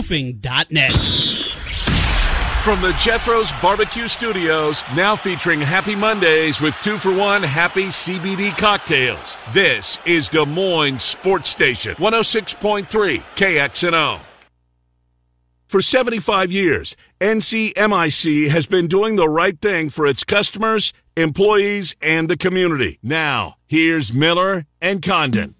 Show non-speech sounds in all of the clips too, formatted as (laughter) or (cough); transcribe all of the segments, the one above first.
jeffrosroofing.net. From the Jeffros Barbecue Studios, now featuring Happy Mondays with two for one happy CBD cocktails. This is Des Moines Sports Station, 106.3 KXNO. For 75 years, NCMIC has been doing the right thing for its customers, employees, and the community. Now, here's Miller and Condon.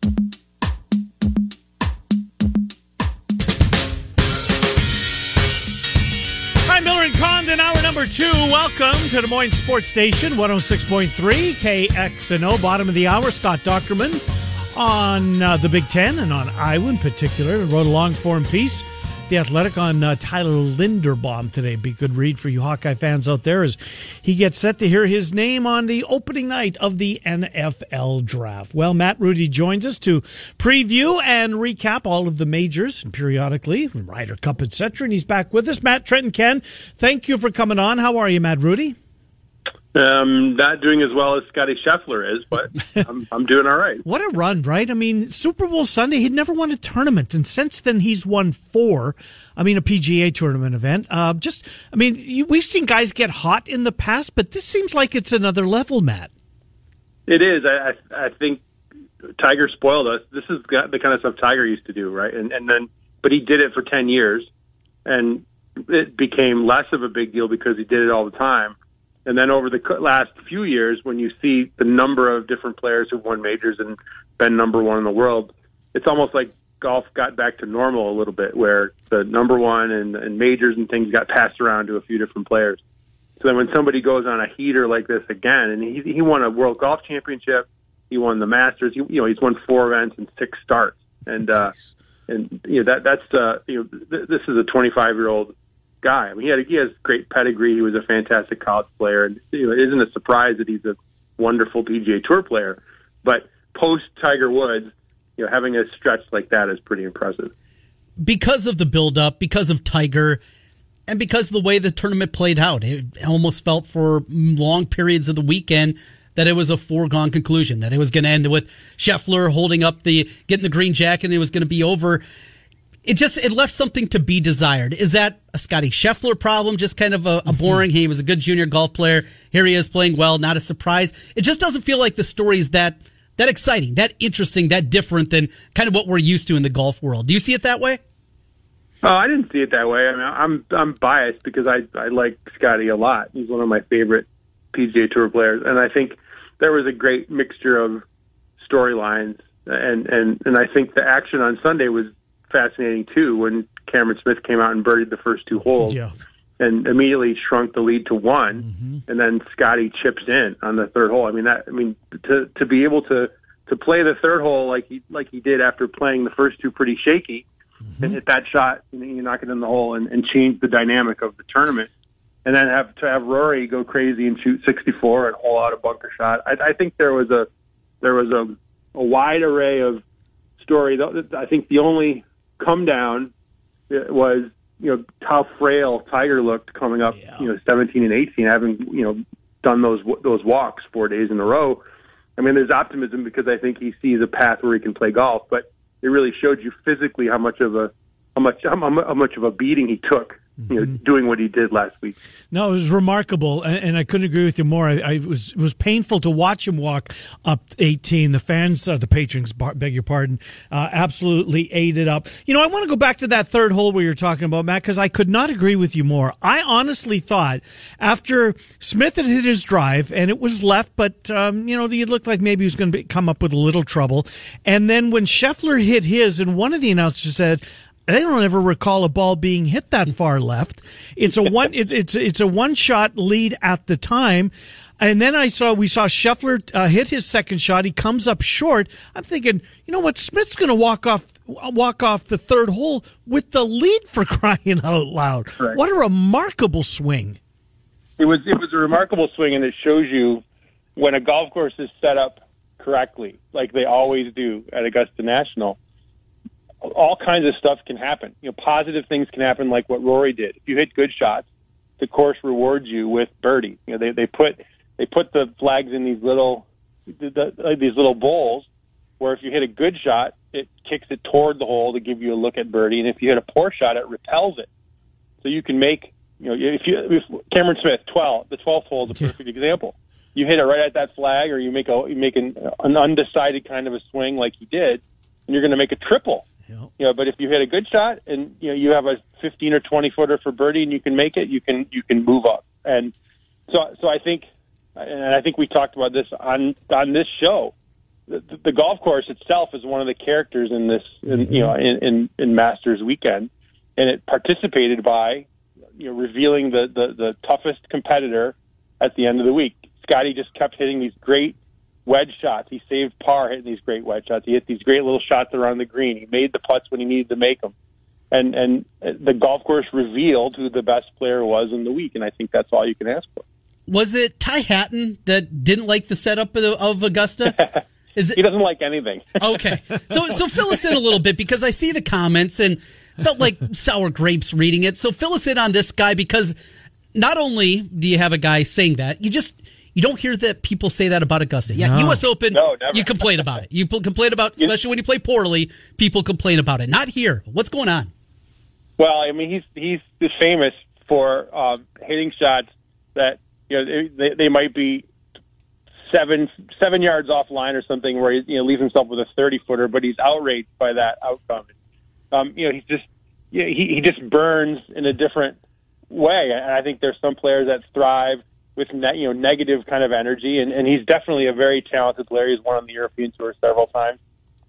Number two. Welcome to Des Moines Sports Station, 106.3 KXNO. Bottom of the hour, Scott Dochterman on uh, the Big Ten and on Iowa in particular. Wrote a long form piece the Athletic on uh, Tyler Linderbaum today. Be good read for you Hawkeye fans out there as he gets set to hear his name on the opening night of the NFL draft. Well, Matt Rudy joins us to preview and recap all of the majors periodically, Ryder Cup, etc. And he's back with us. Matt Trenton Ken, thank you for coming on. How are you, Matt Rudy? Um, not doing as well as Scotty Scheffler is, but (laughs) I'm, I'm doing all right. What a run, right? I mean, Super Bowl Sunday, he'd never won a tournament, and since then he's won four. I mean, a PGA tournament event. Uh, just, I mean, you, we've seen guys get hot in the past, but this seems like it's another level, Matt. It is. I, I, I think Tiger spoiled us. This is the kind of stuff Tiger used to do, right? And and then, but he did it for ten years, and it became less of a big deal because he did it all the time and then over the last few years, when you see the number of different players who've won majors and been number one in the world, it's almost like golf got back to normal a little bit, where the number one and, and majors and things got passed around to a few different players. So then when somebody goes on a heater like this again, and he, he won a World Golf Championship, he won the Masters, he, you know, he's won four events and six starts, and uh, and you know that that's uh, you know th- this is a 25 year old guy. I mean, he had he has great pedigree. He was a fantastic college player, and you know, it isn't a surprise that he's a wonderful PGA Tour player. But post Tiger Woods, you know, having a stretch like that is pretty impressive. Because of the build-up, because of Tiger, and because of the way the tournament played out, it almost felt for long periods of the weekend that it was a foregone conclusion that it was going to end with Scheffler holding up the getting the green jacket and it was going to be over it just it left something to be desired. Is that a Scotty Scheffler problem? Just kind of a, a mm-hmm. boring. He was a good junior golf player. Here he is playing well. Not a surprise. It just doesn't feel like the story is that that exciting, that interesting, that different than kind of what we're used to in the golf world. Do you see it that way? Oh, I didn't see it that way. I mean, I'm I'm biased because I I like Scotty a lot. He's one of my favorite PGA Tour players, and I think there was a great mixture of storylines, and and and I think the action on Sunday was fascinating too when Cameron Smith came out and birdied the first two holes. Yeah. And immediately shrunk the lead to one, mm-hmm. and then Scotty chips in on the third hole. I mean that. I mean to to be able to to play the third hole like he like he did after playing the first two pretty shaky, mm-hmm. and hit that shot, and you knock it in the hole, and, and change the dynamic of the tournament, and then have to have Rory go crazy and shoot 64 and hole out a bunker shot. I, I think there was a there was a, a wide array of story. I think the only come down was you know how frail Tiger looked coming up, yeah. you know, 17 and 18, having you know done those those walks four days in a row. I mean, there's optimism because I think he sees a path where he can play golf, but it really showed you physically how much of a how much how much of a beating he took you know, mm-hmm. doing what he did last week. No, it was remarkable, and, I couldn't agree with you more. I, I was it was painful to watch him walk up 18. The fans, uh, the patrons, beg your pardon, uh, absolutely ate it up. You know, I want to go back to that third hole where you're talking about, Matt, because I could not agree with you more. I honestly thought after Smith had hit his drive and it was left, but um, you know, it looked like maybe he was going to come up with a little trouble, and then when Scheffler hit his, and one of the announcers said. I don't ever recall a ball being hit that (laughs) far left. It's a one. It, it's it's a one shot lead at the time. And then I saw we saw Scheffler uh, hit his second shot. He comes up short. I'm thinking, you know what? Smith's going to walk off walk off the third hole with the lead for (laughs) crying out loud. Right. What a remarkable swing! It was it was a remarkable swing, and it shows you when a golf course is set up correctly, like they always do at Augusta National all kinds of stuff can happen. You know, positive things can happen, like what Rory did. If you hit good shots, the course rewards you with birdie. You know, they they put they put the flags in these little the, the, these little bowls, where if you hit a good shot, it kicks it toward the hole to give you a look at birdie, and if you hit a poor shot, it repels it. So you can make, you know, if you if Cameron Smith, twelve, the twelfth hole is a perfect (laughs) example. You hit it right at that flag, or you make a you make an, an undecided kind of a swing like he did, and you're going to make a triple. Yeah. You know, but if you hit a good shot and you know you have a 15 or 20 footer for birdie and you can make it, you can you can move up. And so so I think, and I think we talked about this on on this show. The, the golf course itself is one of the characters in this, in, you know, in, in in Masters weekend, and it participated by you know revealing the the, the toughest competitor at the end of the week. Scotty just kept hitting these great wedge shots. He saved par hitting these great wedge shots. He hit these great little shots around the green. He made the putts when he needed to make them. And and the golf course revealed who the best player was in the week, and I think that's all you can ask for. Was it Ty Hatton that didn't like the setup of, of Augusta? (laughs) Is He doesn't like anything. (laughs) okay? So so fill us in a little bit because I see the comments and felt like sour grapes reading it. So fill us in on this guy because not only do you have a guy saying that, you just you don't hear that people say that about Augusta. Yeah, No. U.S. Open, No, never. you complain about it. You pl- complain about, especially when you play poorly. People complain about it. Not here. What's going on? Well, I mean, he's he's famous for um, hitting shots that you know they, they might be seven seven yards offline or something, where he you know leaves himself with a thirty footer, but he's outraged by that outcome. Um, you know, he's just yeah, he he just burns in a different way, and I think there's some players that thrive with ne- you know negative kind of energy, and, and he's definitely a very talented player. He's won on the European Tour several times,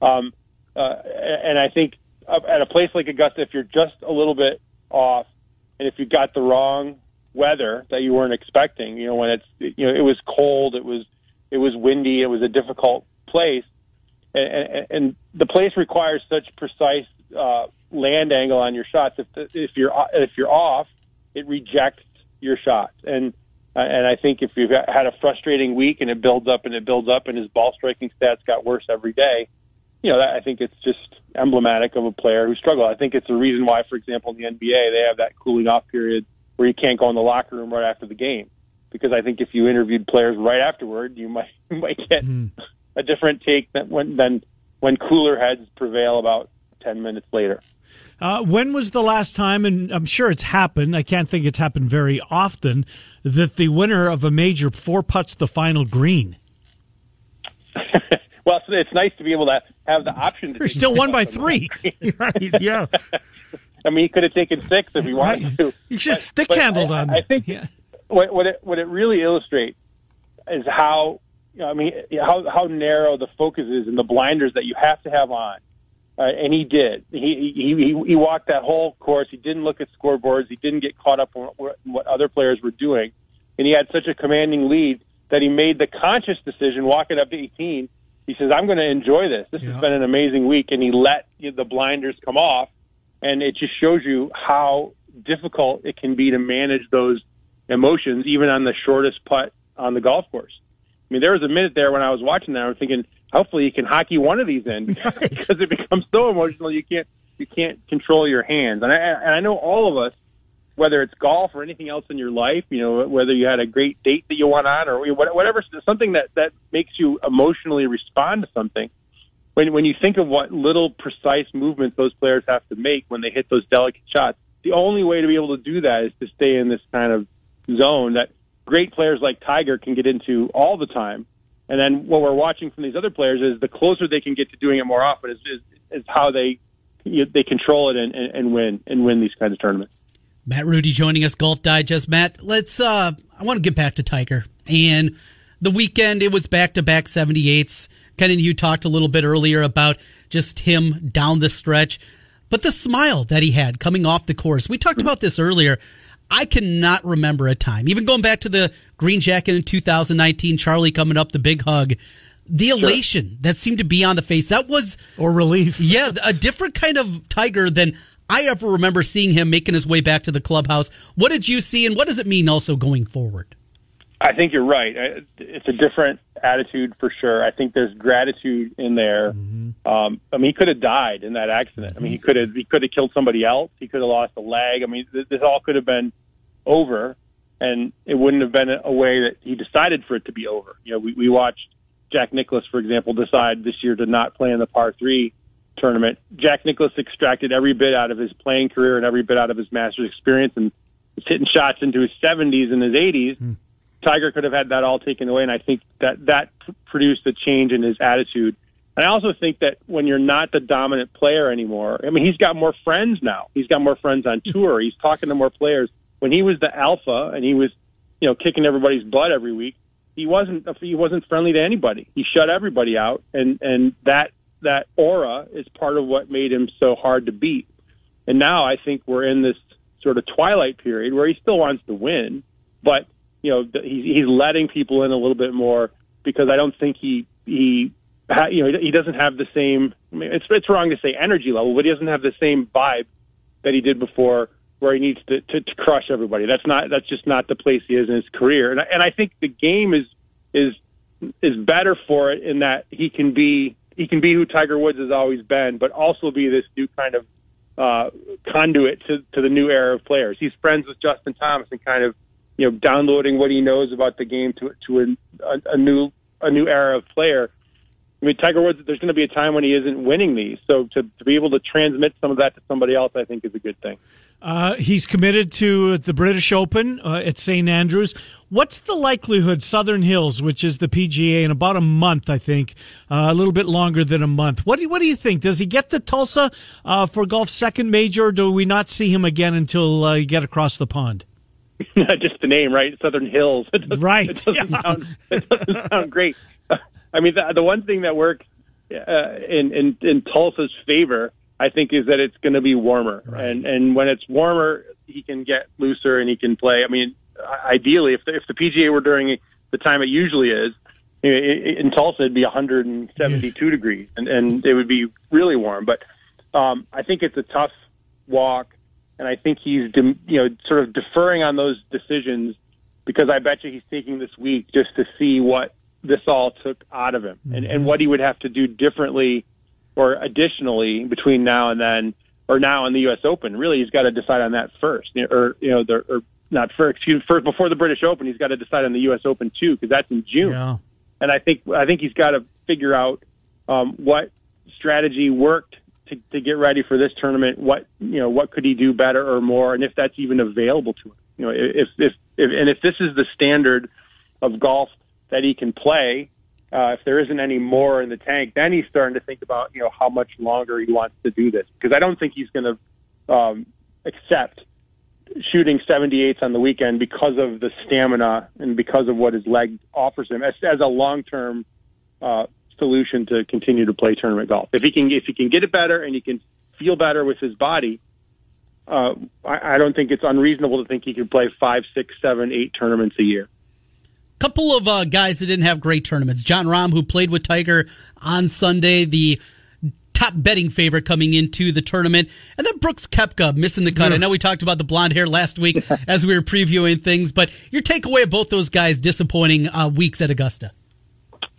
um, uh, and I think at a place like Augusta, if you're just a little bit off, and if you got the wrong weather that you weren't expecting, you know when it's you know it was cold, it was it was windy, it was a difficult place, and, and, and the place requires such precise uh, land angle on your shots. If the, if you're if you're off, it rejects your shots. And Uh, and I think if you've had a frustrating week and it builds up and it builds up and his ball striking stats got worse every day, you know, that, I think it's just emblematic of a player who struggled. I think it's the reason why, for example, in the NBA they have that cooling off period where you can't go in the locker room right after the game. Because I think if you interviewed players right afterward, you might (laughs) you might get hmm. a different take than when than when cooler heads prevail about ten minutes later. Uh, when was the last time, and I'm sure it's happened, I can't think it's happened very often, that the winner of a major four putts the final green? (laughs) well, it's, it's nice to be able to have the option. To You're still one by three. (laughs) (laughs) right, yeah. I mean, he could have taken six if he wanted Right. to. You should But- stick but handled I, on I think Yeah. what, what it what it really illustrates is how you know, I mean how how narrow the focus is and the blinders that you have to have on. Uh, and he did. He, he he walked that whole course. He didn't look at scoreboards. He didn't get caught up on what, what other players were doing, and he had such a commanding lead that he made the conscious decision walking up to 18. He says, "I'm going to enjoy this. This Yeah. has been an amazing week," and he let the blinders come off, and it just shows you how difficult it can be to manage those emotions, even on the shortest putt on the golf course. I mean, there was a minute there when I was watching that, I was thinking, hopefully, you can hockey one of these in (laughs) (laughs) because it becomes so emotional you can't you can't control your hands. And I and I know all of us, whether it's golf or anything else in your life, you know, whether you had a great date that you went on or whatever, something that that makes you emotionally respond to something. When when you think of what little precise movements those players have to make when they hit those delicate shots, the only way to be able to do that is to stay in this kind of zone that great players like Tiger can get into all the time. And then what we're watching from these other players is the closer they can get to doing it more often is is, is how they you know, they control it and, and, and win and win these kinds of tournaments. Matt Rudy joining us, Golf Digest. Matt, let's. uh I want to get back to Tiger and the weekend. It was back to back 78s. Ken and you talked a little bit earlier about just him down the stretch, but the smile that he had coming off the course. We talked about this earlier. I cannot remember a time, even going back to the green jacket in 2019, Charlie coming up, the big hug, the elation that seemed to be on the face. That was Or relief. (laughs) yeah, a different kind of Tiger than I ever remember seeing him making his way back to the clubhouse. What did you see, and what does it mean also going forward? I think you're right. It's a different attitude for sure. I think there's gratitude in there. Um, I mean, he could have died in that accident. I mean, he could have he could have killed somebody else. He could have lost a leg. I mean, th- this all could have been over, and it wouldn't have been a, way that he decided for it to be over. You know, we, we watched Jack Nicklaus, for example, decide this year to not play in the par three tournament. Jack Nicklaus extracted every bit out of his playing career and every bit out of his Masters experience, and was hitting shots into his 70s and his 80s. Mm. Tiger could have had that all taken away, and I think that that produced a change in his attitude. And I also think that when you're not the dominant player anymore, I mean, he's got more friends now. He's got more friends on tour. He's talking to more players. When he was the alpha and he was, you know, kicking everybody's butt every week, he wasn't he wasn't friendly to anybody. He shut everybody out, and and that that aura is part of what made him so hard to beat. And now I think we're in this sort of twilight period where he still wants to win, but you know he's he's letting people in a little bit more because I don't think he he you know he doesn't have the same. I mean, it's it's wrong to say energy level, but he doesn't have the same vibe that he did before, where he needs to, to, to crush everybody. That's not that's just not the place he is in his career. And I, and I think the game is is is better for it in that he can be he can be who Tiger Woods has always been, but also be this new kind of uh, conduit to, to the new era of players. He's friends with Justin Thomas and kind of you know downloading what he knows about the game to to a, a, new a new era of player. I mean, Tiger Woods. There's going to be a time when he isn't winning these, so to to be able to transmit some of that to somebody else, I think, is a good thing. Uh, he's committed to the British Open uh, at St Andrews. What's the likelihood Southern Hills, which is the PGA, in about a month, I think, uh, a little bit longer than a month? What do what do you think? Does he get the Tulsa uh, for golf's second major, or do we not see him again until uh, you get across the pond? (laughs) Just the name, right? Southern Hills. (laughs) It right. It doesn't, yeah. sound, it doesn't sound great. (laughs) I mean, the, the one thing that works uh, in, in in Tulsa's favor I think is that it's going to be warmer, right. and and when it's warmer, he can get looser and he can play. I mean, ideally, if the, if the PGA were during the time it usually is, in Tulsa it'd be 172 yes. degrees, and and it would be really warm. But um, I think it's a tough walk, and I think he's you know sort of deferring on those decisions because I bet you he's taking this week just to see what this all took out of him mm-hmm. and and what he would have to do differently or additionally between now and then, or now in the U.S. Open. Really, he's got to decide on that first, or you know, the, or not first, excuse me, first before the British Open. He's got to decide on the U.S. Open too, because that's in June. Yeah. And I think I think he's got to figure out um, what strategy worked to, to get ready for this tournament. What you know, what could he do better or more, and if that's even available to him. You know, if if, if and if this is the standard of golf that he can play, uh, if there isn't any more in the tank, then he's starting to think about you know how much longer he wants to do this because I don't think he's going to um, accept shooting 78s on the weekend because of the stamina and because of what his leg offers him as, as a long term uh, solution to continue to play tournament golf. If he can if he can get it better and he can feel better with his body, uh, I, I don't think it's unreasonable to think he can play five, six, seven, eight tournaments a year couple of uh, guys that didn't have great tournaments. Jon Rahm, who played with Tiger on Sunday, the top betting favorite coming into the tournament. And then Brooks Koepka missing the cut. I know we talked about the blonde hair last week (laughs) as we were previewing things, but your takeaway of both those guys disappointing uh, weeks at Augusta.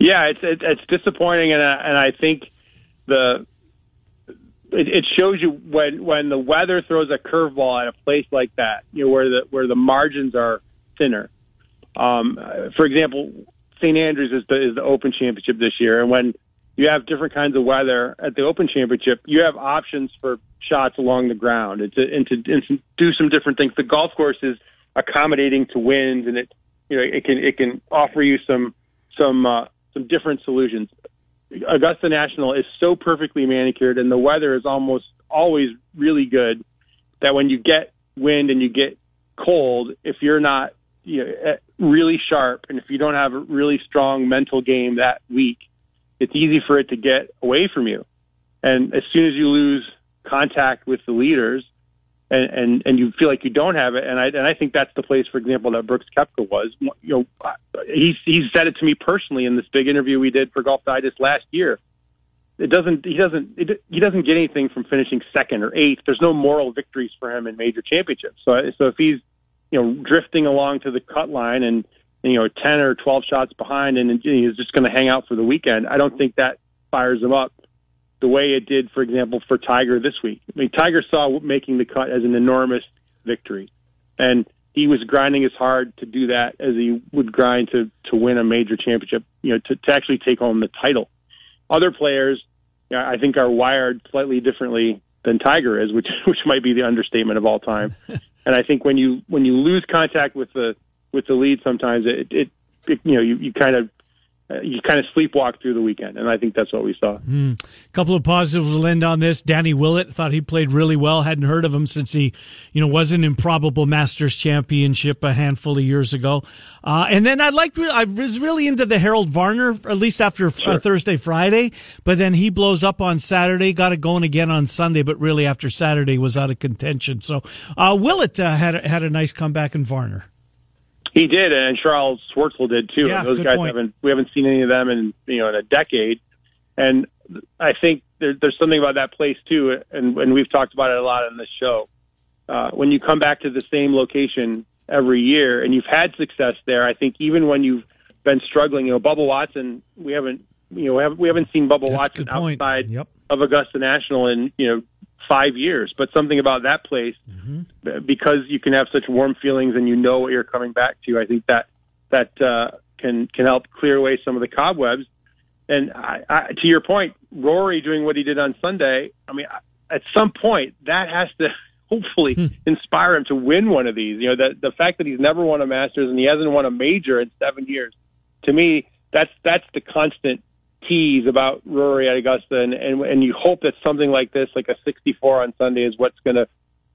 Yeah, it's it, it's disappointing, and uh, and I think the it, it shows you when when the weather throws a curveball at a place like that, you know, where the where the margins are thinner. Um, for example, St. Andrews is the is the Open Championship this year, and when you have different kinds of weather at the Open Championship, you have options for shots along the ground and to, and to, and to do some different things. The golf course is accommodating to winds, and it you know it can it can offer you some some uh, some different solutions. Augusta National is so perfectly manicured, and the weather is almost always really good. That when you get wind and you get cold, if you're not you know, eh, really sharp, and if you don't have a really strong mental game that week, it's easy for it to get away from you. And as soon as you lose contact with the leaders, and and, and you feel like you don't have it, and I and I think that's the place, for example, that Brooks Koepka was. You know, he he said it to me personally in this big interview we did for Golf Digest last year. It doesn't he doesn't it, he doesn't get anything from finishing second or eighth. There's no moral victories for him in major championships. So so if he's you know, drifting along to the cut line and, you know, 10 or 12 shots behind and he's just going to hang out for the weekend. I don't think that fires him up the way it did, for example, for Tiger this week. I mean, Tiger saw making the cut as an enormous victory. And he was grinding as hard to do that as he would grind to, to win a major championship, you know, to, to actually take home the title. Other players I think are wired slightly differently than Tiger is, which (laughs) which might be the understatement of all time. (laughs) and I think when you when you lose contact with the with the lead, sometimes it, it, it you know you, you kind of you kind of sleepwalk through the weekend, and I think that's what we saw. A mm. couple of positives will end on this. Danny Willett thought he played really well. Hadn't heard of him since he, you know, was an improbable Masters Championship a handful of years ago. Uh, and then I liked, I was really into the Harold Varner, at least after uh, sure. uh, Thursday, Friday. But then he blows up on Saturday, got it going again on Sunday. But really, after Saturday, was out of contention. So uh, Willett uh, had had a nice comeback in Varner. He did, and Charles Schwartzel did too. Yeah, those guys point. haven't we haven't seen any of them in you know in a decade, and I think there, there's something about that place too, and, and we've talked about it a lot on this show. Uh, when you come back to the same location every year and you've had success there, I think even when you've been struggling, you know, Bubba Watson, we haven't you know we haven't, we haven't seen Bubba That's Watson outside yep. of Augusta National in you know five years. But something about that place, mm-hmm. because you can have such warm feelings and you know what you're coming back to. I think that that uh, can can help clear away some of the cobwebs. And I, I, to your point, Rory doing what he did on Sunday. I mean, at some point that has to (laughs) hopefully hmm. inspire him to win one of these. You know, the the fact that he's never won a Masters and he hasn't won a major in seven years, to me, that's that's the constant tease about Rory at Augusta, and, and and you hope that something like this, like a 64 on Sunday, is what's going to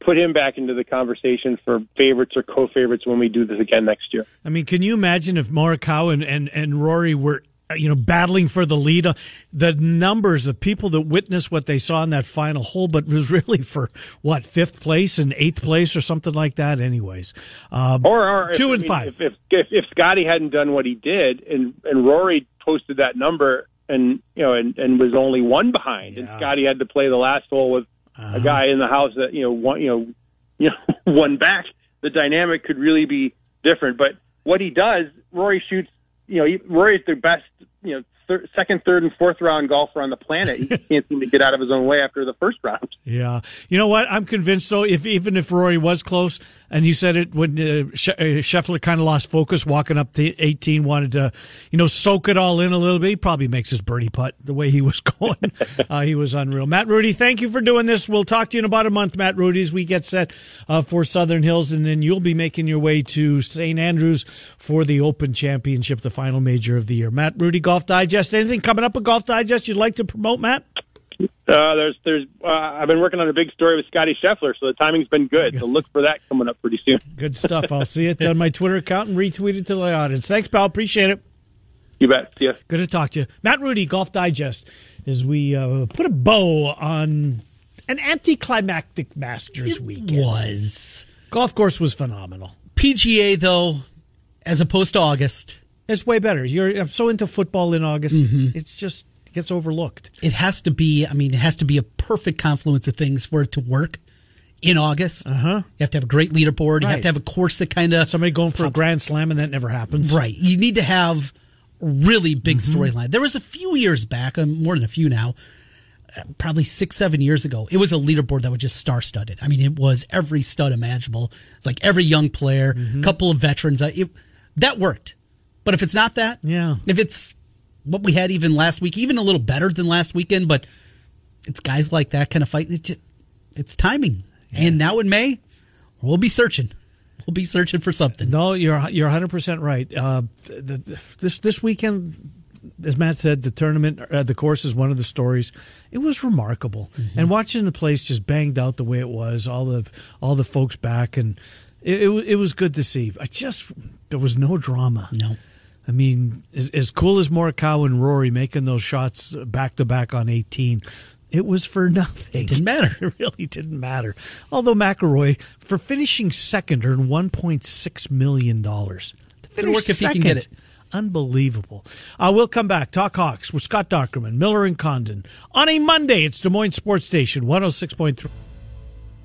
put him back into the conversation for favorites or co-favorites when we do this again next year. I mean, can you imagine if Morikawa and, and, and Rory were you know, battling for the lead. Uh, the numbers of people that witnessed what they saw in that final hole, but was (laughs) really for what fifth place and eighth place or something like that. Anyways, um, or, or two if, and I mean, five. If, if if Scotty hadn't done what he did, and and Rory posted that number, and you know, and and was only one behind, yeah. and Scotty had to play the last hole with uh-huh. a guy in the house that you know one you know (laughs) you know one back. The dynamic could really be different, but what he does, Rory shoots you know, Rory's the best, you know, second, third, and fourth round golfer on the planet. He (laughs) can't seem to get out of his own way after the first round. Yeah, you know what? I'm convinced though, if even if Rory was close, and you said it when uh, uh Scheffler kind of lost focus, walking up to 18, wanted to, you know, soak it all in a little bit. He probably makes his birdie putt the way he was (laughs) going. (laughs) uh, he was unreal. Matt Rudy, thank you for doing this. We'll talk to you in about a month, Matt Rudy, as we get set uh, for Southern Hills, and then you'll be making your way to St. Andrews for the Open Championship, the final major of the year. Matt Rudy, Golf Digest. Anything coming up with Golf Digest you'd like to promote, Matt? Uh, there's, there's. Uh, I've been working on a big story with Scotty Scheffler, so the timing's been good. So look for that coming up pretty soon. Good stuff. I'll see it on my Twitter account and retweet it to the audience. Thanks, pal. Appreciate it. You bet. See ya. Good to talk to you, Matt Rudy, Golf Digest. As we uh, put a bow on an anticlimactic Masters it weekend, was golf course was phenomenal. PGA though, as opposed to August, it's way better. You're I'm so into football in August. Mm-hmm. It's just gets overlooked. It has to be. I mean, it has to be a perfect confluence of things for it to work in August. Uh huh. You have to have a great leaderboard. Right. You have to have a course that kind of somebody going for pops. a grand slam, and that never happens. Right. You need to have really big mm-hmm. storyline. There was a few years back, um, more than a few now, uh, probably six, seven years ago. It was a leaderboard that was just star studded. I mean, it was every stud imaginable. It's like every young player, a mm-hmm. couple of veterans. Uh, it, that worked. But if it's not that, yeah, if it's what we had even last week, even a little better than last weekend, but it's guys like that kind of fight. It just, it's timing. Yeah. And now in May, we'll be searching. We'll be searching for something. No, you're you're 100 percent right. Uh, the, the, this this weekend, as Matt said, the tournament, uh, the course is one of the stories. It was remarkable, mm-hmm. and watching the place just banged out the way it was, all the all the folks back, and it, it, it was good to see. I just there was no drama. No. I mean, as, as cool as Morikawa and Rory making those shots back to back on 18, it was for nothing. It didn't matter. (laughs) It really didn't matter. Although McIlroy, for finishing second, earned $1.6 million. To finish work if second, he can get it. Unbelievable. Uh, we'll come back. Talk Hawks with Scott Dochterman, Miller and Condon. On a Monday, it's Des Moines Sports Station, 106.3.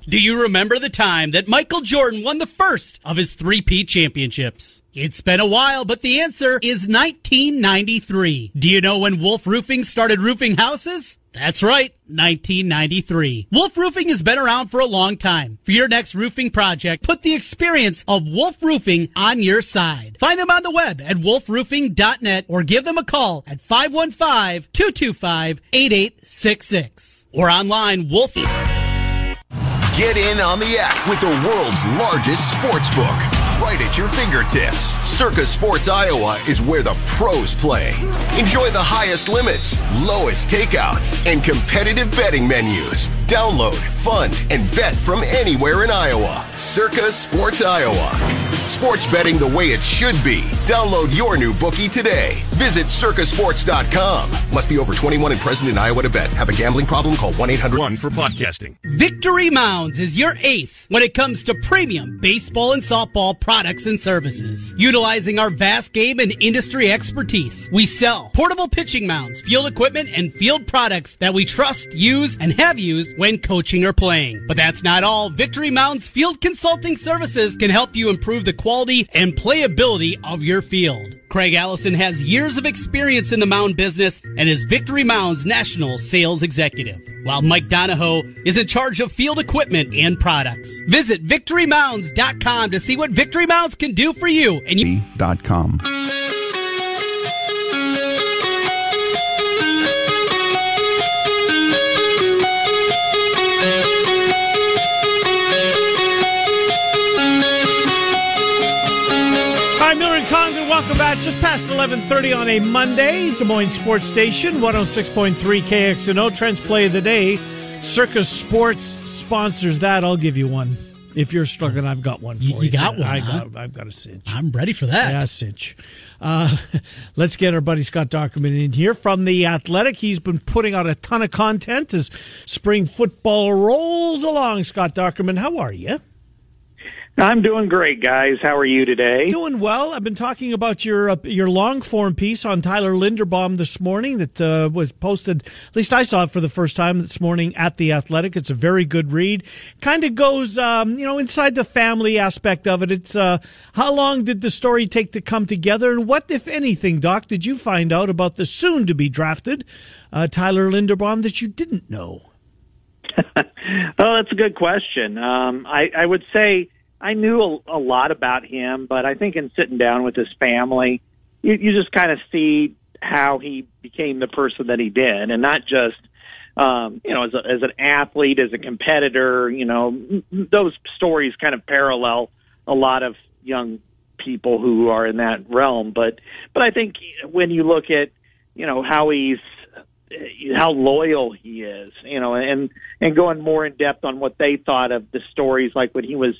Do you remember the time that Michael Jordan won the first of his three-peat championships? It's been a while, but the answer is 1993. Do you know when Wolf Roofing started roofing houses? That's right, 1993. Wolf Roofing has been around for a long time. For your next roofing project, put the experience of Wolf Roofing on your side. Find them on the web at wolfroofing.net or give them a call at 515-225-8866 or online wolf. Get in on the act with the world's largest sports book right at your fingertips. Circa Sports Iowa is where the pros play. Enjoy the highest limits, lowest takeouts, and competitive betting menus. Download, fund, and bet from anywhere in Iowa. Circa Sports Iowa. Sports betting the way it should be. Download your new bookie today. Visit circasports.com. Must be over 21 and present in Iowa to bet. Have a gambling problem? Call 1 800 1 for podcasting. Victory Mounds is your ace when it comes to premium baseball and softball products and services. Utilizing our vast game and industry expertise, we sell portable pitching mounds, field equipment, and field products that we trust, use, and have used when coaching or playing. But that's not all. Victory Mounds Field Consulting Services can help you improve the quality and playability of your field. Craig Allison has years of experience in the mound business and is Victory Mound's national sales executive, while Mike Donahoe is in charge of field equipment and products. Visit victorymounds.com to see what Victory Mounds can do for you and you. Welcome back. Just past 1130 on a Monday. Des Moines Sports Station, 106.3 KXNO. Trent's Play of the Day. Circa Sports sponsors that. I'll give you one. If you're struggling, I've got one for You- you. you got one, I huh? got, I've got a cinch. I'm ready for that. Yeah, cinch. Uh, (laughs) let's get our buddy Scott Dochterman in here from the Athletic. He's been putting out a ton of content as spring football rolls along. Scott Dochterman, how are you? I'm doing great, guys. How are you today? Doing well. I've been talking about your uh, your long form piece on Tyler Linderbaum this morning that uh, was posted. At least I saw it for the first time this morning at the Athletic. It's a very good read. Kind of goes, um, you know, inside the family aspect of it. It's uh, how long did the story take to come together, and what, if anything, Doc, did you find out about the soon to be drafted uh, Tyler Linderbaum that you didn't know? (laughs) Oh, that's a good question. Um, I, I would say I knew a, a lot about him, but I think in sitting down with his family, you, you just kind of see how he became the person that he did, and not just um, you know as, a, as an athlete, as a competitor. You know, those stories kind of parallel a lot of young people who are in that realm. But but I think when you look at you know how he's how loyal he is, you know, and and going more in depth on what they thought of the stories, like when he was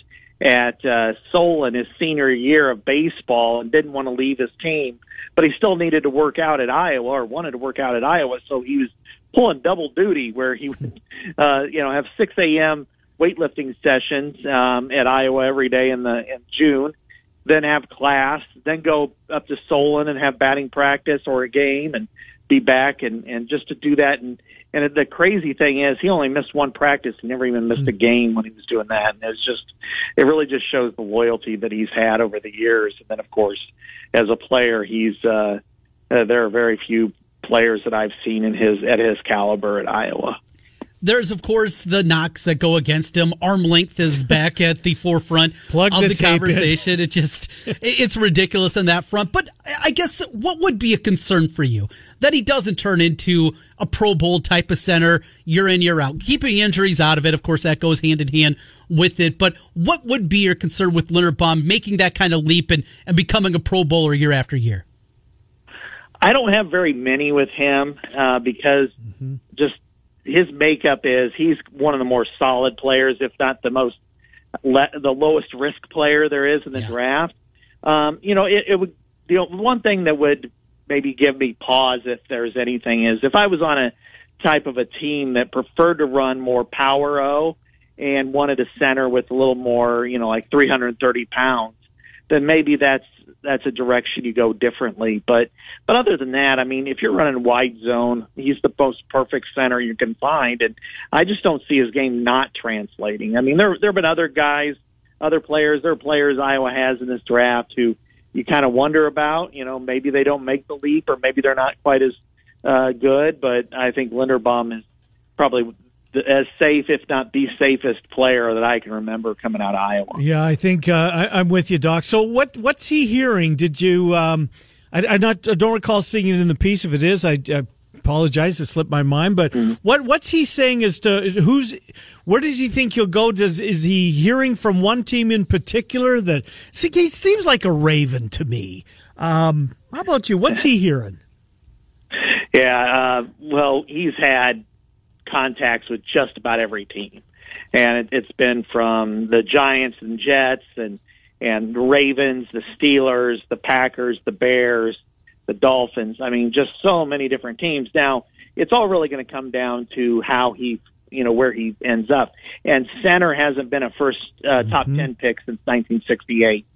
at uh, Solon his senior year of baseball and didn't want to leave his team, but he still needed to work out at Iowa or wanted to work out at Iowa, so he was pulling double duty where he would, (laughs) uh, you know, have 6 a.m. weightlifting sessions um, at Iowa every day in the in June, then have class, then go up to Solon and have batting practice or a game and be back and and just to do that and and the crazy thing is he only missed one practice he never even missed a game when he was doing that. And it's just it really just shows the loyalty that he's had over the years. And then of course as a player he's uh, uh there are very few players that I've seen in his at his caliber at Iowa There's, of course, the knocks that go against him. Arm length is back at the forefront (laughs) Plug of the the, tape in. conversation. It just, it's ridiculous on that front. But I guess what would be a concern for you? That he doesn't turn into a Pro Bowl type of center year in, year out. Keeping injuries out of it, of course, that goes hand in hand with it. But what would be your concern with Linderbaum making that kind of leap and, and becoming a Pro Bowler year after year? I don't have very many with him uh, because just his makeup is he's one of the more solid players, if not the most le- the lowest risk player there is in the Yeah. draft. Um, you know, it, it would the one thing that would maybe give me pause if there's anything is if I was on a type of a team that preferred to run more power O and wanted a center with a little more, you know, like 330 pounds, then maybe that's that's a direction you go differently. But but other than that, I mean, if you're running wide zone, he's the most perfect center you can find, and I just don't see his game not translating. I mean, there there have been other guys, other players, there are players Iowa has in this draft who you kind of wonder about. You know, maybe they don't make the leap, or maybe they're not quite as uh, good, but I think Linderbaum is probably as safe, if not the safest player that I can remember coming out of Iowa. Yeah, I think uh, I, am with you, Doc. So what what's he hearing? Did you? Um, I, I, not I don't recall seeing it in the piece. If it is, I, I apologize. It slipped my mind. But mm-hmm. what what's he saying as to who's where does he think he'll go? Does is he hearing from one team in particular that see, he seems like a Raven to me? Um, how about you? What's he hearing? (laughs) Yeah, uh, well, he's had contacts with just about every team, and it, it's been from the Giants and Jets and and the Ravens, the Steelers, the Packers, the Bears, the Dolphins. I mean, just so many different teams. Now, it's all really going to come down to how he, you know, where he ends up. And center hasn't been a first uh, top mm-hmm. 10 pick since 1968.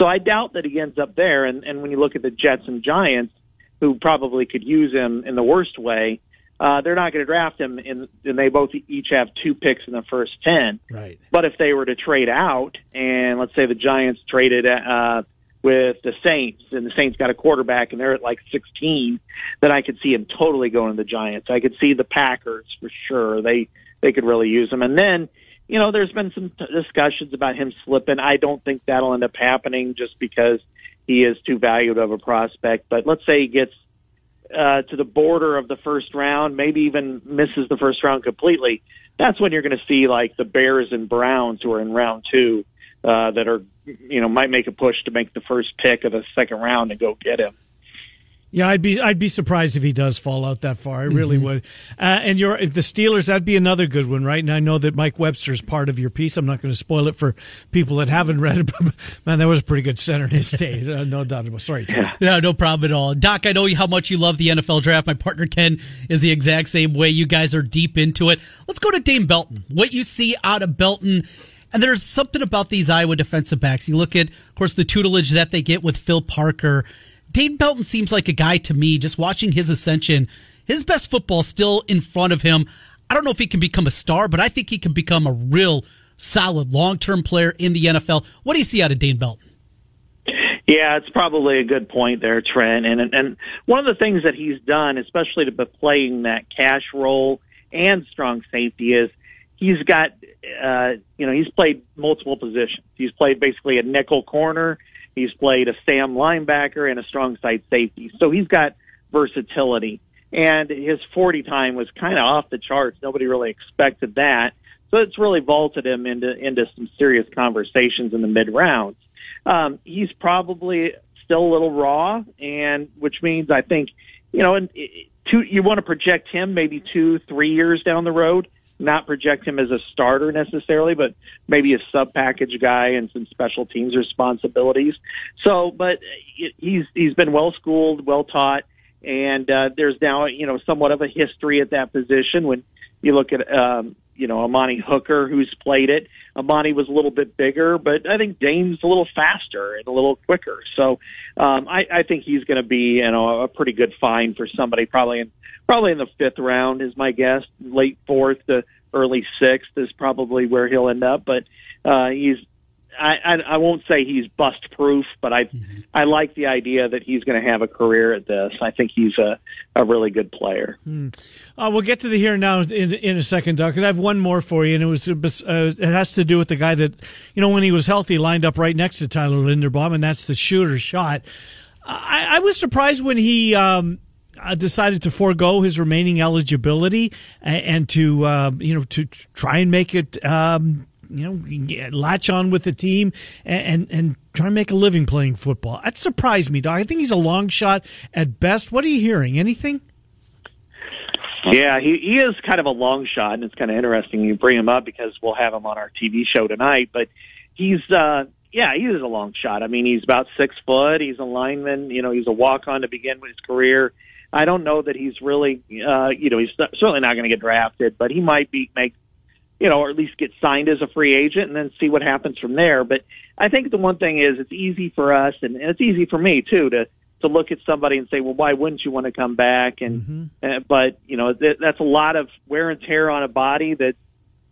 So I doubt that he ends up there. And, and when you look at the Jets and Giants, who probably could use him in the worst way, uh, they're not going to draft him, in, and they both each have two picks in the first ten. Right. But if they were to trade out, and let's say the Giants traded uh, with the Saints, and the Saints got a quarterback, and they're at like 16, then I could see him totally going to the Giants. I could see the Packers for sure. They they could really use him, and then. You know, there's been some t- discussions about him slipping. I don't think that'll end up happening just because he is too valued of a prospect. But let's say he gets uh, to the border of the first round, maybe even misses the first round completely, that's when you're going to see like the Bears and Browns who are in round two uh, that are, you know, might make a push to make the first pick of the second round and go get him. Yeah, I'd be I'd be surprised if he does fall out that far. I really mm-hmm. would. Uh, and your the Steelers, that'd be another good one, right? And I know that Mike Webster is part of your piece. I'm not going to spoil it for people that haven't read it. (laughs) But man, that was a pretty good center in his day. Uh, no doubt about. Sorry, yeah. no, no problem at all. Doc, I know how much you love the NFL draft. My partner Ken is the exact same way. You guys are deep into it. Let's go to Dane Belton. What you see out of Belton. And there's something about these Iowa defensive backs. You look at, of course, the tutelage that they get with Phil Parker Dane Belton seems like a guy to me, just watching his ascension, his best football still in front of him. I don't know if he can become a star, but I think he can become a real solid long term player in the NFL. What do you see out of Dane Belton? Yeah, it's probably a good point there, Trent. And and one of the things that he's done, especially to be playing that cash role and strong safety, is he's got uh, you know he's played multiple positions. He's played basically a nickel corner. He's played a Sam linebacker and a strong side safety. So he's got versatility. And his 40 time was kind of off the charts. Nobody really expected that. So it's really vaulted him into, into some serious conversations in the mid rounds. Um, he's probably still a little raw, and which means I think, you know, and two, you want to project him maybe two, three years down the road not project him as a starter necessarily, but maybe a sub package guy and some special teams responsibilities. So, but he's he's been well schooled, well taught, and uh, there's now you know somewhat of a history at that position. When you look at um, you know Amani Hooker, who's played it, Amani was a little bit bigger, but I think Dane's a little faster and a little quicker. So um, I, I think he's going to be you know a pretty good find for somebody probably in probably in the fifth round is my guess. Late fourth to early sixth is probably where he'll end up. But uh, he's I, I, I won't say he's bust proof, but I mm-hmm. I like the idea that he's going to have a career at this. I think he's a, a really good player. Mm. Uh, we'll get to the here now in, in a second, Doc. And I have one more for you, and it was uh, it has to do with the guy that you know when he was healthy lined up right next to Tyler Linderbaum, and that's the shooter shot. I, I was surprised when he um, uh, decided to forego his remaining eligibility and, and to uh, you know to try and make it um, you know latch on with the team and, and, and try and make a living playing football. That surprised me, Doc. I think he's a long shot at best. What are you hearing? Anything? Yeah, he, he is kind of a long shot, and it's kind of interesting you bring him up because we'll have him on our TV show tonight. But he's uh, yeah, he is a long shot. I mean, he's about six foot. He's a lineman. You know, he's a walk on to begin with his career. I don't know that he's really, uh, you know, he's certainly not going to get drafted, but he might be make, you know, or at least get signed as a free agent and then see what happens from there. But I think the one thing is it's easy for us and, and it's easy for me too to to look at somebody and say, well, why wouldn't you want to come back? And mm-hmm. uh, but you know, th- that's a lot of wear and tear on a body that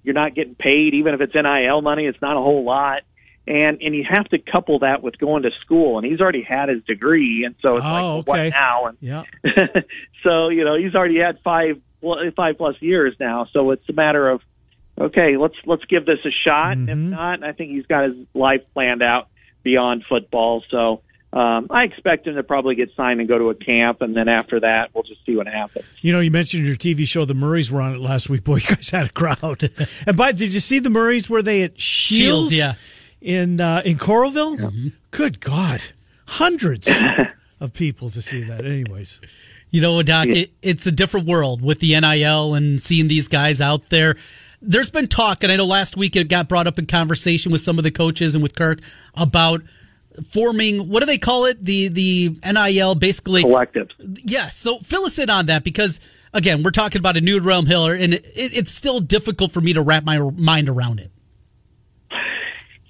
you're not getting paid, even if it's NIL money. It's not a whole lot. and and you have to couple that with going to school, and he's already had his degree, and so it's Oh, like well, okay. what now? And Yeah. (laughs) so you know he's already had five five plus years now, so it's a matter of okay, let's let's give this a shot. And If not, I think he's got his life planned out beyond football. So um, I expect him to probably get signed and go to a camp, and then after that, we'll just see what happens. You know, you mentioned your TV show. The Murrays were on it last week. Boy, (laughs) you guys had a crowd. (laughs) and by did you see the Murrays? Were they at Shields? Shields, yeah. In uh, in Coralville. Good God, hundreds (laughs) of people to see that. Anyways, You know, Doc, it, it's a different world with the NIL and seeing these guys out there. There's been talk, and I know last week it got brought up in conversation with some of the coaches and with Kirk about forming what do they call it? The the NIL basically Collective. Yes. So fill us in on that because again, we're talking about a new realm Hiller, and it, it's still difficult for me to wrap my mind around it.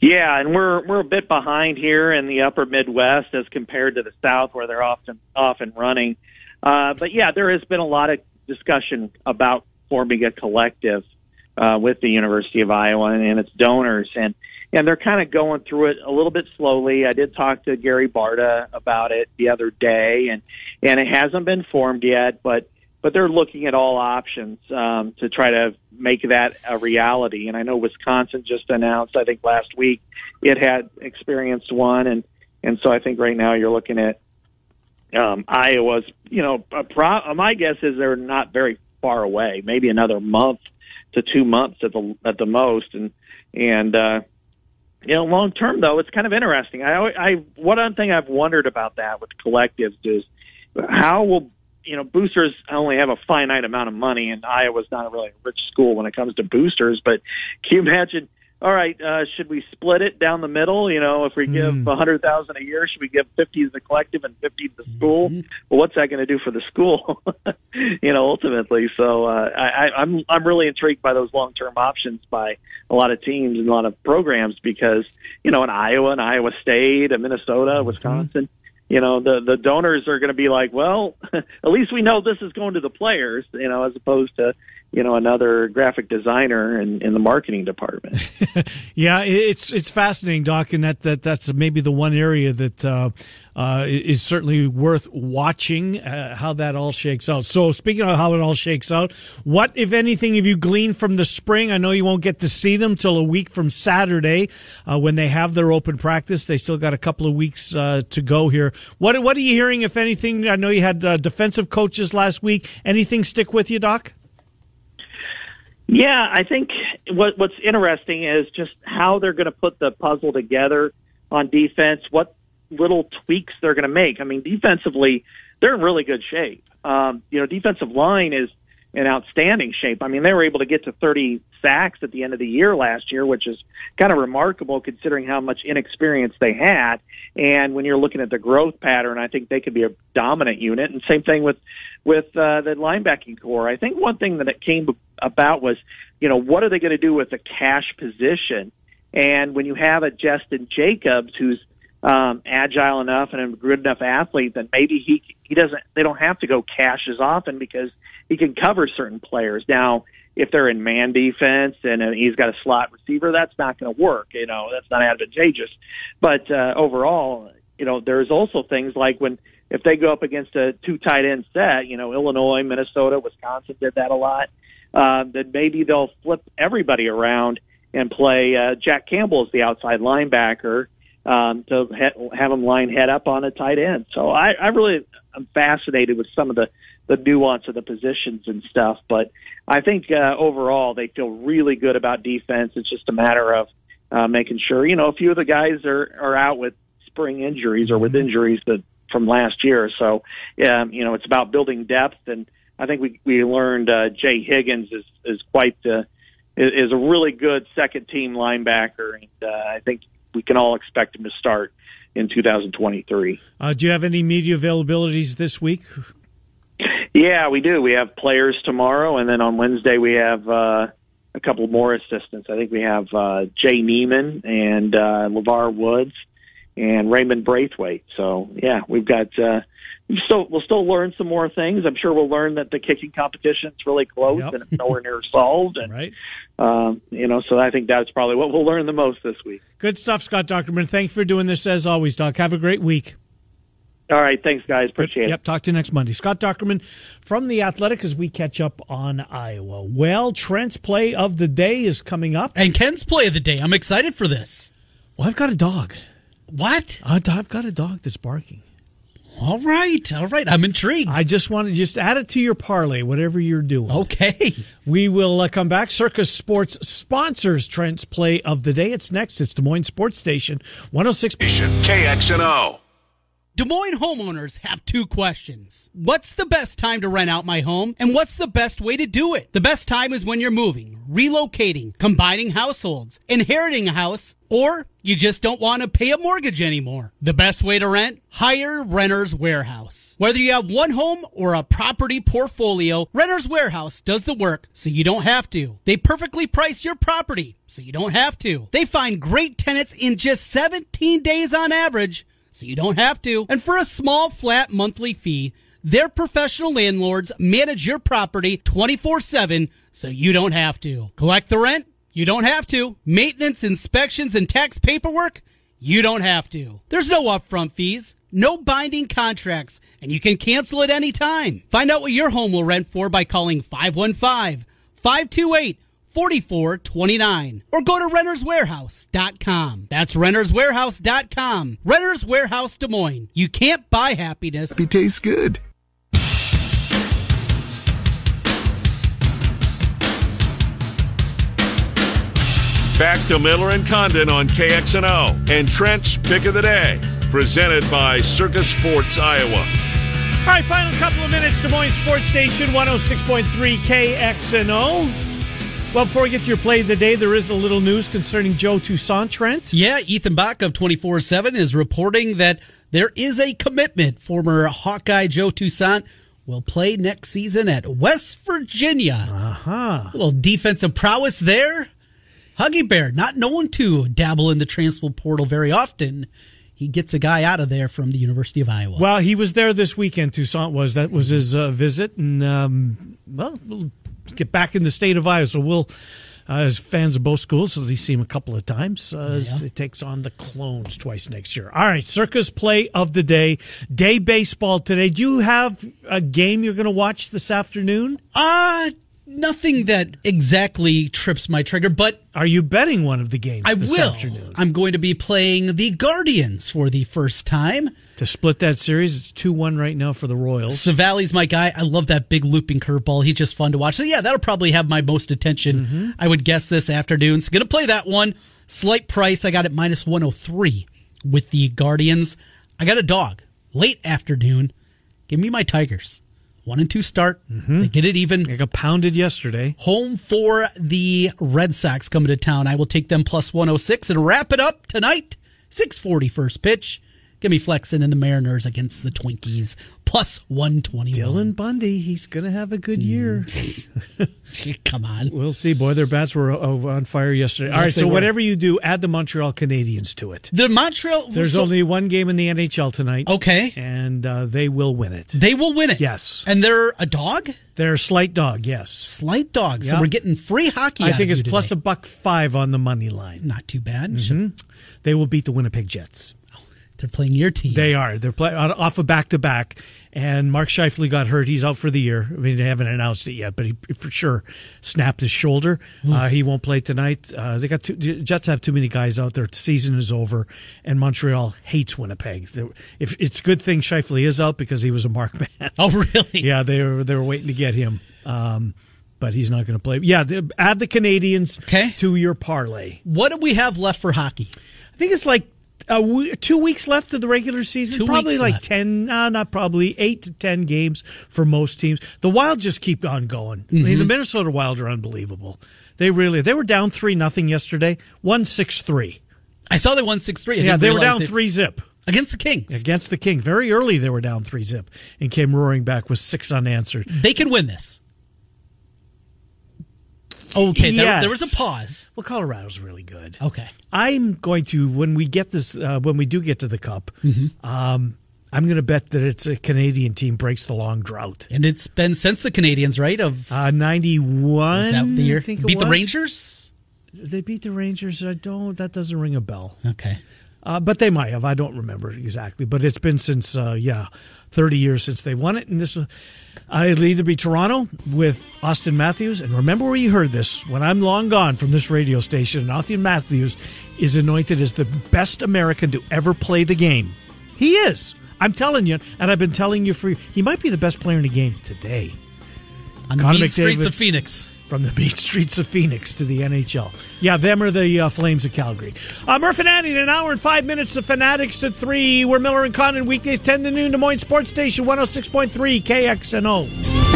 Yeah, and we're we're a bit behind here in the upper Midwest as compared to the South, where they're often off and running. Uh, but yeah, there has been a lot of discussion about forming a collective uh, with the University of Iowa and, and its donors, and and they're kind of going through it a little bit slowly. I did talk to Gary Barta about it the other day, and and it hasn't been formed yet, but but they're looking at all options um, to try to make that a reality. And I know Wisconsin just announced, I think last week, it had experienced one, and and so I think right now you're looking at um, Iowa's. You know, a pro- my guess is they're not very far away, maybe another month to two months at the at the most, and and. uh you know, long term though, it's kind of interesting. I, I one thing I've wondered about that with collectives is how will you know boosters only have a finite amount of money, and Iowa's not really a really rich school when it comes to boosters. But can you imagine? All right, uh, should we split it down the middle? You know, if we give a hundred thousand a year, should we give fifty to the collective and fifty to the school? Well, what's that going to do for the school? (laughs) you know, ultimately. So uh, I, I'm I'm really intrigued by those long term options by a lot of teams and a lot of programs because you know in Iowa and Iowa State and Minnesota, Wisconsin, you know the the donors are going to be like, well, (laughs) at least we know this is going to the players, you know, as opposed to you know another graphic designer in, in the marketing department. (laughs) yeah, it's it's fascinating, Doc, and that, that that's maybe the one area that uh, uh, is certainly worth watching uh, how that all shakes out. So, speaking of how it all shakes out, what, if anything, have you gleaned from the spring? I know you won't get to see them till a week from Saturday uh, when they have their open practice. They still got a couple of weeks uh, to go here. What what are you hearing, if anything? I know you had uh, defensive coaches last week. Anything stick with you, Doc? Yeah, I think what what's interesting is just how they're going to put the puzzle together on defense. What little tweaks they're going to make. I mean, defensively, they're in really good shape. Um, you know, defensive line is in outstanding shape. I mean, they were able to get to 30 sacks at the end of the year last year, which is kind of remarkable considering how much inexperience they had. And when you're looking at the growth pattern, I think they could be a dominant unit. And same thing with with uh, the linebacking core. I think one thing that it came about was, you know, what are they going to do with the cash position? And when you have a Jestin Jacobs who's um, agile enough and a good enough athlete, then maybe he he doesn't. They don't have to go cash as often because he can cover certain players. Now, if they're in man defense and uh, he's got a slot receiver, that's not going to work. You know, that's not advantageous. But uh, overall, you know, there's also things like when if they go up against a two tight end set, you know, Illinois, Minnesota, Wisconsin did that a lot. Uh, then maybe they'll flip everybody around and play uh, Jack Campbell as the outside linebacker um, to ha- have him line head up on a tight end. So I, I really am fascinated with some of the the nuance of the positions and stuff. But I think uh, overall they feel really good about defense. It's just a matter of uh, making sure you know a few of the guys are are out with spring injuries or with injuries that from last year. So um, you know it's about building depth, and I think we we learned uh, Jay Higgins is is quite uh, is is a really good second team linebacker, and uh, I think we can all expect him to start in 2023. Uh, do you have any media availabilities this week? Yeah, we do. We have players tomorrow, and then on Wednesday we have uh, a couple more assistants. I think we have uh, Jay Niemann and uh, LeVar Woods, and Raymond Braithwaite. So yeah, we've got. Uh, we still we'll still learn some more things. I'm sure we'll learn that the kicking competition is really close Yep. and it's nowhere near solved. And Right. um, you know, so I think that's probably what we'll learn the most this week. Good stuff, Scott Dochterman. Thanks for doing this as always, Doc. Have a great week. All right, thanks guys, appreciate it. Yep, talk to you next Monday. Scott Dochterman from The Athletic as we catch up on Iowa. Well, Trent's play of the day is coming up. And Ken's play of the day. I'm excited for this. Well, I've got a dog. What? I've got a dog that's barking. All right. All right. I'm intrigued. I just want to just add it to your parlay, whatever you're doing. Okay. We will uh, come back. Circa Sports sponsors Trent's play of the day. It's next. It's Des Moines Sports Station 106. KXNO. Des Moines homeowners have two questions. What's the best time to rent out my home? And what's the best way to do it? The best time is when you're moving, relocating, combining households, inheriting a house, or you just don't want to pay a mortgage anymore. The best way to rent? Hire Renter's Warehouse. Whether you have one home or a property portfolio, Renter's Warehouse does the work so you don't have to. They perfectly price your property so you don't have to. They find great tenants in just 17 days on average so you don't have to. And for a small flat monthly fee, their professional landlords manage your property 24 7 so you don't have to. Collect the rent? You don't have to. Maintenance, inspections, and tax paperwork? You don't have to. There's no upfront fees, no binding contracts, and you can cancel at any time. Find out what your home will rent for by calling 515 528 4429 or go to renterswarehouse.com. That's renterswarehouse.com. Renters Warehouse Des Moines. You can't buy happiness. It tastes good. Back to Miller and Condon on KXNO and Trent's Pick of the Day, presented by Circa Sports Iowa. All right, final couple of minutes. Des Moines Sports Station 106.3 KXNO. Well, before we get to your play of the day, there is a little news concerning Joe Toussaint Trent. Yeah, Ethan Bach of 24 7 is reporting that there is a commitment. Former Hawkeye Joe Toussaint will play next season at West Virginia. Uh-huh. Little defensive prowess there. Huggy Bear, not known to dabble in the transfer portal very often. He gets a guy out of there from the University of Iowa. Well, he was there this weekend. Toussaint was. That was his uh, visit, and um, well, we'll get back in the state of Iowa. So we'll, uh, as fans of both schools, at least see him a couple of times. Uh, as Yeah. It takes on the Clones twice next year. All right, Circa play of the day, day baseball today. Do you have a game you're going to watch this afternoon? Uh, nothing that exactly trips my trigger, but Are you betting one of the games I this will. afternoon? I'm going to be playing the Guardians for the first time. To split that series, it's two one right now for the Royals. Civale's my guy. I love that big looping curveball. He's just fun to watch. So yeah, that'll probably have my most attention. Mm-hmm. I would guess this afternoon. So gonna play that one. Slight price. I got it minus 103 with the Guardians. I got a dog. Late afternoon. Give me my Tigers. One and two start. Mm-hmm. They get it even. I got pounded yesterday. Home for the Red Sox coming to town. I will take them plus 106 and wrap it up tonight. 640 first pitch. Give me Flexen in the Mariners against the Twinkies. Plus 121. Dylan Bundy, he's going to have a good year. (laughs) Come on. We'll see, boy. Their bats were uh, on fire yesterday. All Yes, right, they so were. whatever you do, add the Montreal Canadiens to it. The Montreal. There's so- only one game in the NHL tonight. Okay. And uh, they will win it. They will win it. Yes. And they're a dog? They're a slight dog, yes. Slight dog. So we're getting free hockey. I think it's plus a buck five on the money line. Not too bad. Mhm. They will beat the Winnipeg Jets. They're playing your team. They are. They're play, off a back to back. And Mark Scheifele got hurt. He's out for the year. I mean, they haven't announced it yet, but he for sure snapped his shoulder. Uh, he won't play tonight. Uh, they got too, Jets have too many guys out there. Season is over, and Montreal hates Winnipeg. They're- If it's a good thing Scheifele is out because he was a Mark (laughs) man. Oh, really? yeah, they were they were waiting to get him. Um, but he's not going to play. Yeah, the- add the Canadiens Okay. to your parlay. What do we have left for hockey? I think it's like w- two weeks left of the regular season. Two probably like left. ten, uh, not probably eight to ten games for most teams. The Wild just keep on going. I Mm-hmm. mean, the Minnesota Wild are unbelievable. They really they were down three nothing yesterday. One six three. I saw they won 6 3. Yeah, they were down three zip Against the Kings. against the King. Very early they were down three zip and came roaring back with six unanswered. They can win this. Okay, there, Yes. there was a pause. Well, Colorado's really good. Okay. I'm going to when we get this uh, when we do get to the cup. Mm-hmm. Um, I'm going to bet that it's a Canadian team breaks the long drought. And it's been since the Canadiens, right? Of Uh, 91. is that the year? Think Beat the. Rangers? They beat the Rangers. I don't. That doesn't ring a bell. Okay. Uh, but they might have. I don't remember exactly. But it's been since uh, yeah, 30 years since they won it. And this, uh, it'll either be Toronto with Auston Matthews. And remember where you heard this when I'm long gone from this radio station. Auston Matthews is anointed as the best American to ever play the game. He is. I'm telling you, and I've been telling you for he might be the best player in the game today. On the Connor mean streets of Phoenix. From the beach streets of Phoenix to the NHL. Yeah, them are the uh, Flames of Calgary. Uh, Murph and Andy in an hour and five minutes. The Fanatics at three. We're Miller and Condon weekdays 10 to noon. Des Moines Sports Station 106.3 KXNO.